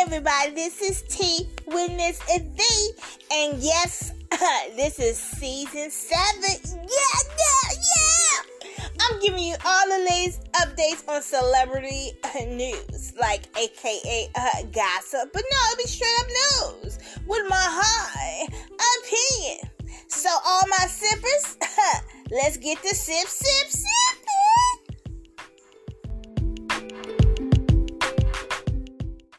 everybody, this is T, Witness and V, and yes, this is season seven. Yeah, yeah, yeah! I'm giving you all the latest updates on celebrity uh, news, like AKA uh, gossip, but no, it'll be straight up news with my high opinion. So, all my sippers, let's get the sip, sip, sip!